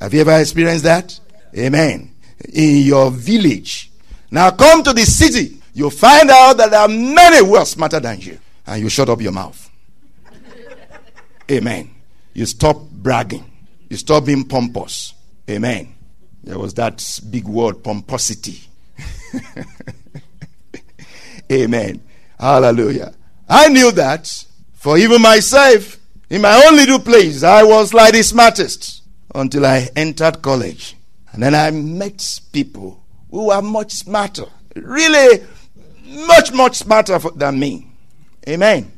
Have you ever experienced that? Amen. In your village. Now come to the city. You'll find out that there are many who are smarter than you. And you shut up your mouth. Amen. You stop bragging. You stop being pompous. Amen. There was that big word, pomposity. Amen. Hallelujah. I knew that. For even myself, in my own little place, I was like the smartest until I entered college. And then I met people who were much smarter, really much, much smarter than me. Amen.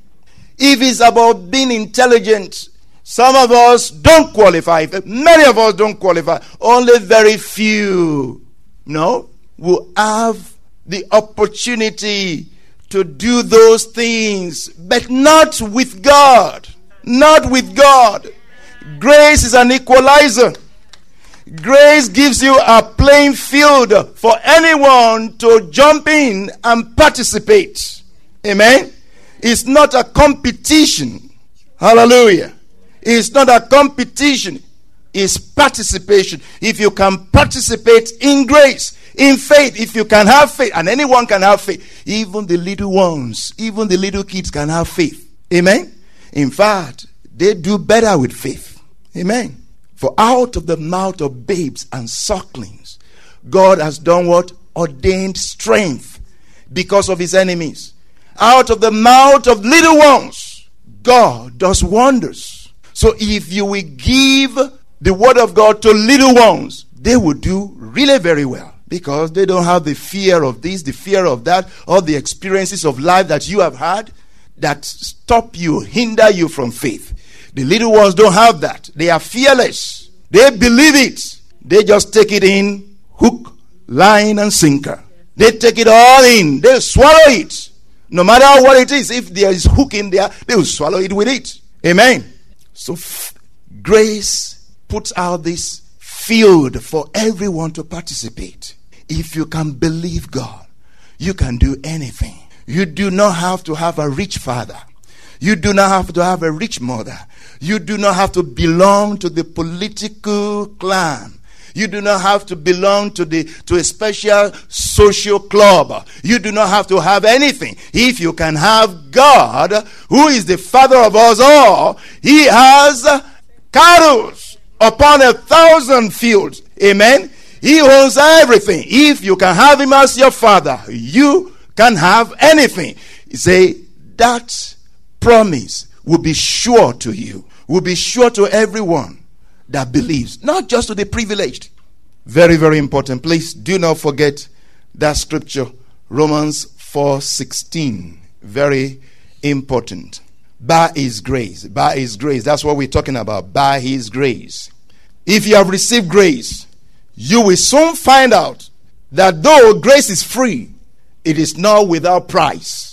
If it's about being intelligent, some of us don't qualify. Many of us don't qualify. Only very few, no, will have the opportunity to do those things, but not with God. Not with God. Grace is an equalizer. Grace gives you a playing field for anyone to jump in and participate. Amen. It's not a competition. Hallelujah. It's not a competition. It's participation. If you can participate in grace, in faith, if you can have faith, and anyone can have faith, even the little ones, even the little kids can have faith. Amen. In fact, they do better with faith. Amen. For out of the mouth of babes and sucklings, God has done what? Ordained strength because of his enemies. Out of the mouth of little ones, God does wonders. So if you will give the word of God to little ones, they will do really very well because they don't have the fear of this, the fear of that, or the experiences of life that you have had that stop you, hinder you from faith. The little ones don't have that. They are fearless. They believe it. They just take it in hook, line, and sinker. They take it all in. They swallow it. No matter what it is, if there is hook in there, they will swallow it with it. Amen. So f- grace puts out this field for everyone to participate. If you can believe God, you can do anything. You do not have to have a rich father. You do not have to have a rich mother. You do not have to belong to the political clan. You do not have to belong to the to a special social club. You do not have to have anything. If you can have God, who is the father of us all, he has cattle upon a thousand fields. Amen. He owns everything. If you can have him as your father, you can have anything. Say that promise will be sure to you, will be sure to everyone that believes, not just to the privileged. Very, very important. Please do not forget that scripture, Romans 4:16. Very important. By his grace. By his grace. That's what we're talking about. By his grace. If you have received grace, you will soon find out that though grace is free, it is not without price.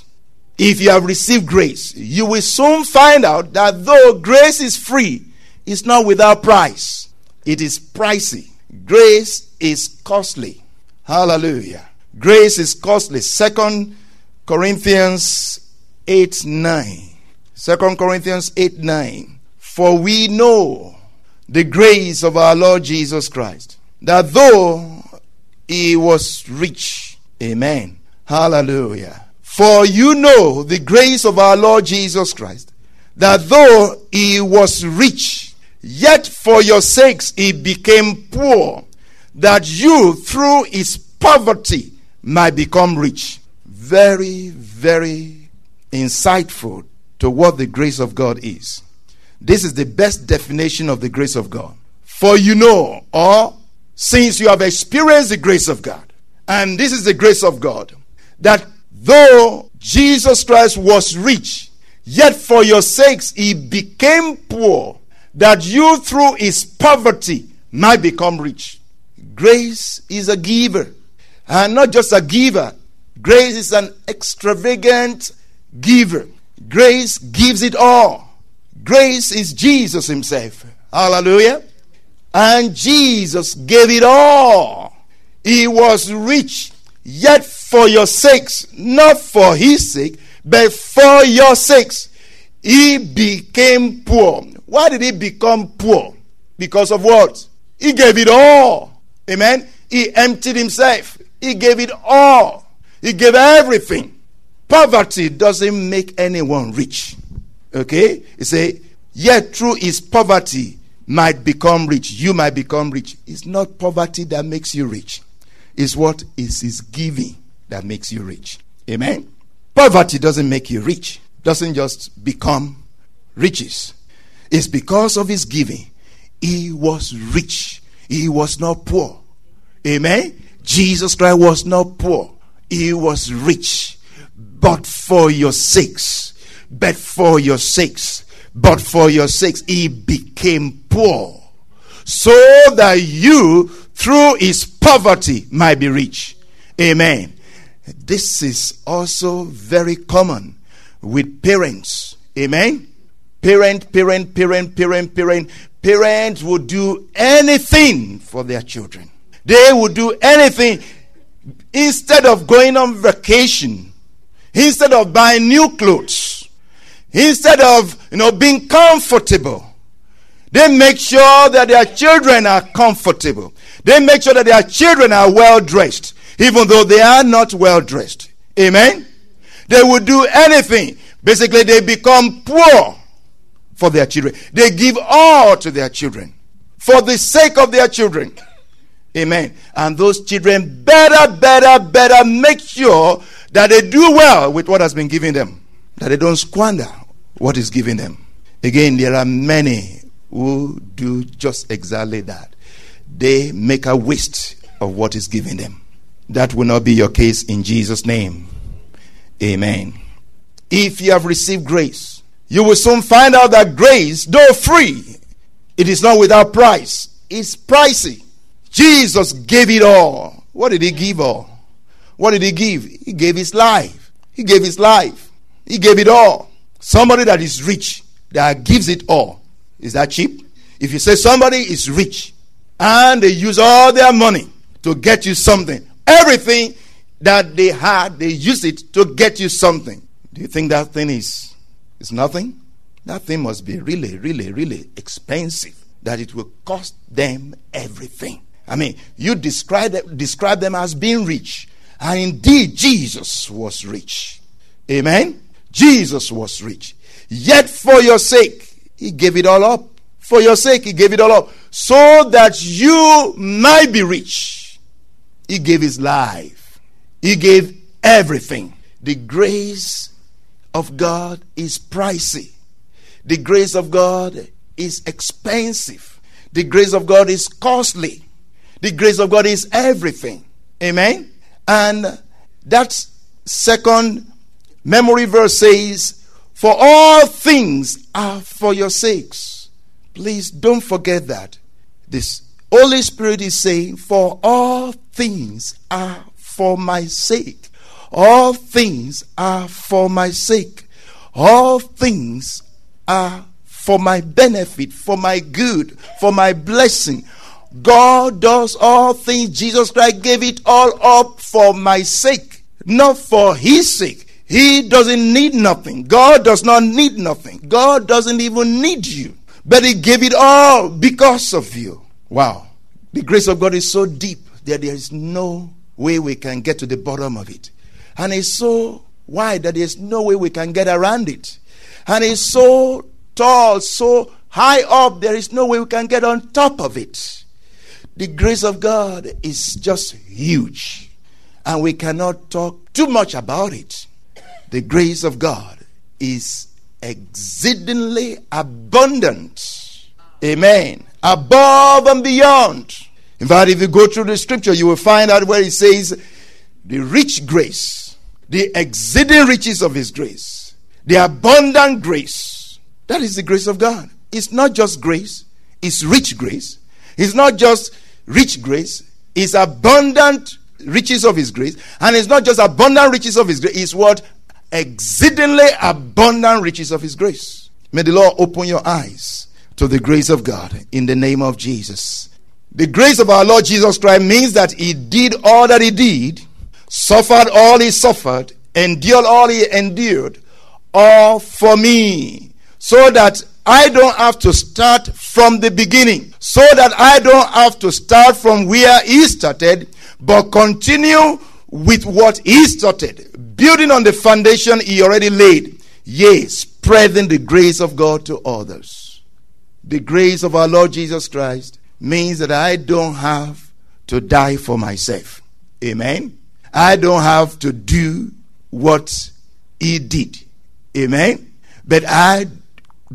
If you have received grace, you will soon find out that though grace is free, it's not without price. It is pricey. Grace is costly. Hallelujah. Grace is costly. Second Corinthians 8 9. 2 Corinthians 8 9. For we know the grace of our Lord Jesus Christ, that though he was rich, amen. Hallelujah. For you know the grace of our Lord Jesus Christ, that though he was rich, yet for your sakes he became poor, that you through his poverty might become rich. Very, very insightful to what the grace of God is. This is the best definition of the grace of God. For you know, or since you have experienced the grace of God, and this is the grace of God, that though Jesus Christ was rich, yet for your sakes he became poor, that you through his poverty might become rich. Grace is a giver. And not just a giver, grace is an extravagant giver. Grace gives it all. Grace is Jesus Himself. Hallelujah. And Jesus gave it all. He was rich, yet for your sakes, not for His sake, but for your sakes, He became poor. Why did He become poor? Because of what? He gave it all. Amen. He emptied Himself. He gave it all. He gave everything. Poverty doesn't make anyone rich. Okay? He say, yet through his poverty might become rich. You might become rich. It's not poverty that makes you rich. It's what is his giving that makes you rich. Amen. Poverty doesn't make you rich. Doesn't just become riches. It's because of his giving. He was rich. He was not poor. Amen. Jesus Christ was not poor. He was rich. But for your sakes, but for your sakes, but for your sakes, he became poor. So that you, through his poverty, might be rich. Amen. This is also very common with parents. Amen. Parent, parent, parent, parent, parent. Parents would do anything for their children. They would do anything instead of going on vacation, instead of buying new clothes, instead of you know being comfortable. They make sure that their children are comfortable. They make sure that their children are well dressed, even though they are not well dressed. Amen. They would do anything. Basically, they become poor for their children. They give all to their children for the sake of their children. Amen. And those children better, better, better make sure that they do well with what has been given them, that they don't squander what is given them. Again, there are many who do just exactly that. They make a waste of what is given them. That will not be your case in Jesus' name. Amen. If you have received grace, you will soon find out that grace, though free, it is not without price. It's pricey. Jesus gave it all. What did he give all? What did he give? He gave his life. He gave his life. He gave it all. Somebody that is rich that gives it all. Is that cheap? If you say somebody is rich and they use all their money to get you something, everything that they had, they use it to get you something. Do you think that thing is is nothing? That thing must be really, really, really expensive. That it will cost them everything. I mean, you describe, describe them as being rich. And indeed, Jesus was rich. Amen? Jesus was rich. Yet for your sake, he gave it all up. For your sake, he gave it all up. So that you might be rich. He gave his life. He gave everything. The grace of God is pricey. The grace of God is expensive. The grace of God is costly. The grace of God is everything. Amen. And that second memory verse says, For all things are for your sakes. Please don't forget that. This Holy Spirit is saying, For all things are for my sake. All things are for my sake. All things are for my benefit, for my good, for my blessing. God does all things. Jesus Christ gave it all up for my sake, not for his sake. He doesn't need nothing. God does not need nothing. God doesn't even need you. But he gave it all because of you. Wow. The grace of God is so deep that there is no way we can get to the bottom of it. And it's so wide that there's no way we can get around it. And it's so tall, so high up, there is no way we can get on top of it. The grace of God is just huge, and we cannot talk too much about it. The grace of God is exceedingly abundant. Amen. Above and beyond. In fact, if you go through the scripture, you will find out where it says, the rich grace, the exceeding riches of his grace, the abundant grace. That is the grace of God. It's not just grace, it's rich grace. It's not just rich grace, it's abundant riches of his grace. And it's not just abundant riches of his grace, it's what? Exceedingly abundant riches of his grace. May the Lord open your eyes to the grace of God in the name of Jesus. The grace of our Lord Jesus Christ means that he did all that he did, suffered all he suffered, endured all he endured, all for me, so that I don't have to start from the beginning, so that I don't have to start from where he started, but continue with what he started, building on the foundation he already laid, yea, spreading the grace of God to others. The grace of our Lord Jesus Christ means that I don't have to die for myself. Amen. I don't have to do what he did. Amen. But I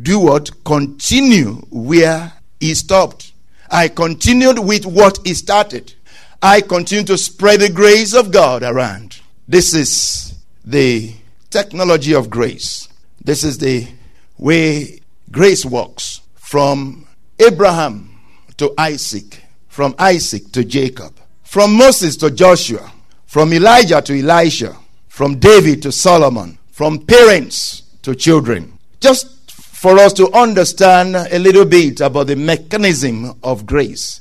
do what? Continue where he stopped. I continued with what he started. I continue to spread the grace of God around. This is the technology of grace. This is the way grace works from Abraham to Isaac, from Isaac to Jacob, from Moses to Joshua, from Elijah to Elisha, from David to Solomon, from parents to children. Just for us to understand a little bit about the mechanism of grace.